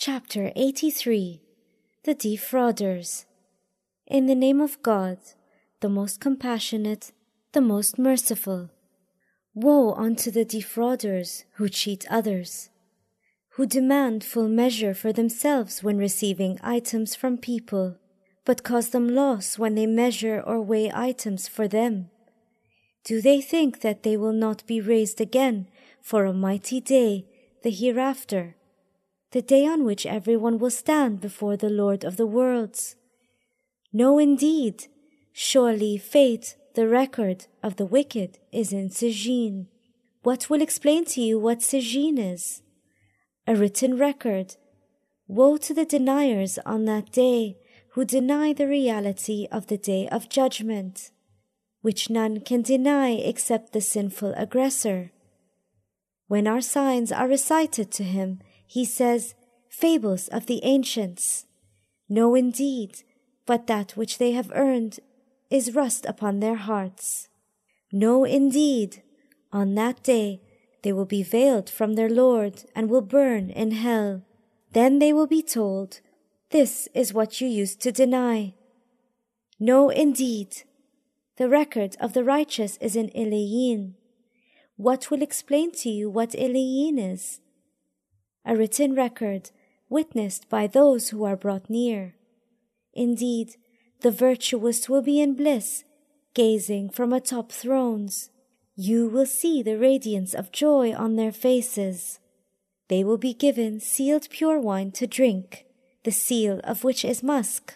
Chapter 83 The Defrauders In the name of God, the most compassionate, the most merciful. Woe unto the defrauders who cheat others, who demand full measure for themselves when receiving items from people, but cause them loss when they measure or weigh items for them. Do they think that they will not be raised again for a mighty day, the hereafter? The day on which everyone will stand before the Lord of the worlds. No, indeed, surely fate, the record of the wicked, is in Sijin. What will explain to you what Sijin is? A written record. Woe to the deniers on that day who deny the reality of the day of judgment, which none can deny except the sinful aggressor. When our signs are recited to him, he says, Fables of the ancients. No, indeed, but that which they have earned is rust upon their hearts. No, indeed, on that day they will be veiled from their Lord and will burn in hell. Then they will be told, This is what you used to deny. No, indeed, the record of the righteous is in Iliyin. What will explain to you what Iliyin is? A written record witnessed by those who are brought near. Indeed, the virtuous will be in bliss, gazing from atop thrones. You will see the radiance of joy on their faces. They will be given sealed pure wine to drink, the seal of which is musk.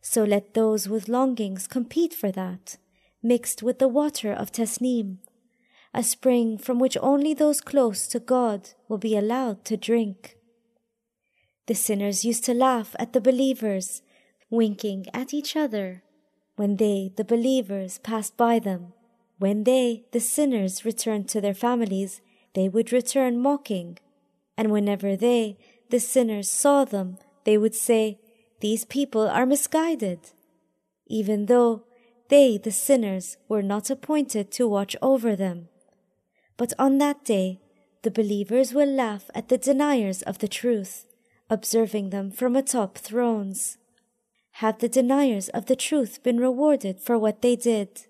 So let those with longings compete for that, mixed with the water of Tasnim a spring from which only those close to God will be allowed to drink. The sinners used to laugh at the believers, winking at each other, when they, the believers, passed by them. When they, the sinners, returned to their families, they would return mocking. And whenever they, the sinners, saw them, they would say, These people are misguided, even though they, the sinners, were not appointed to watch over them. But on that day, the believers will laugh at the deniers of the truth, observing them from atop thrones. Have the deniers of the truth been rewarded for what they did?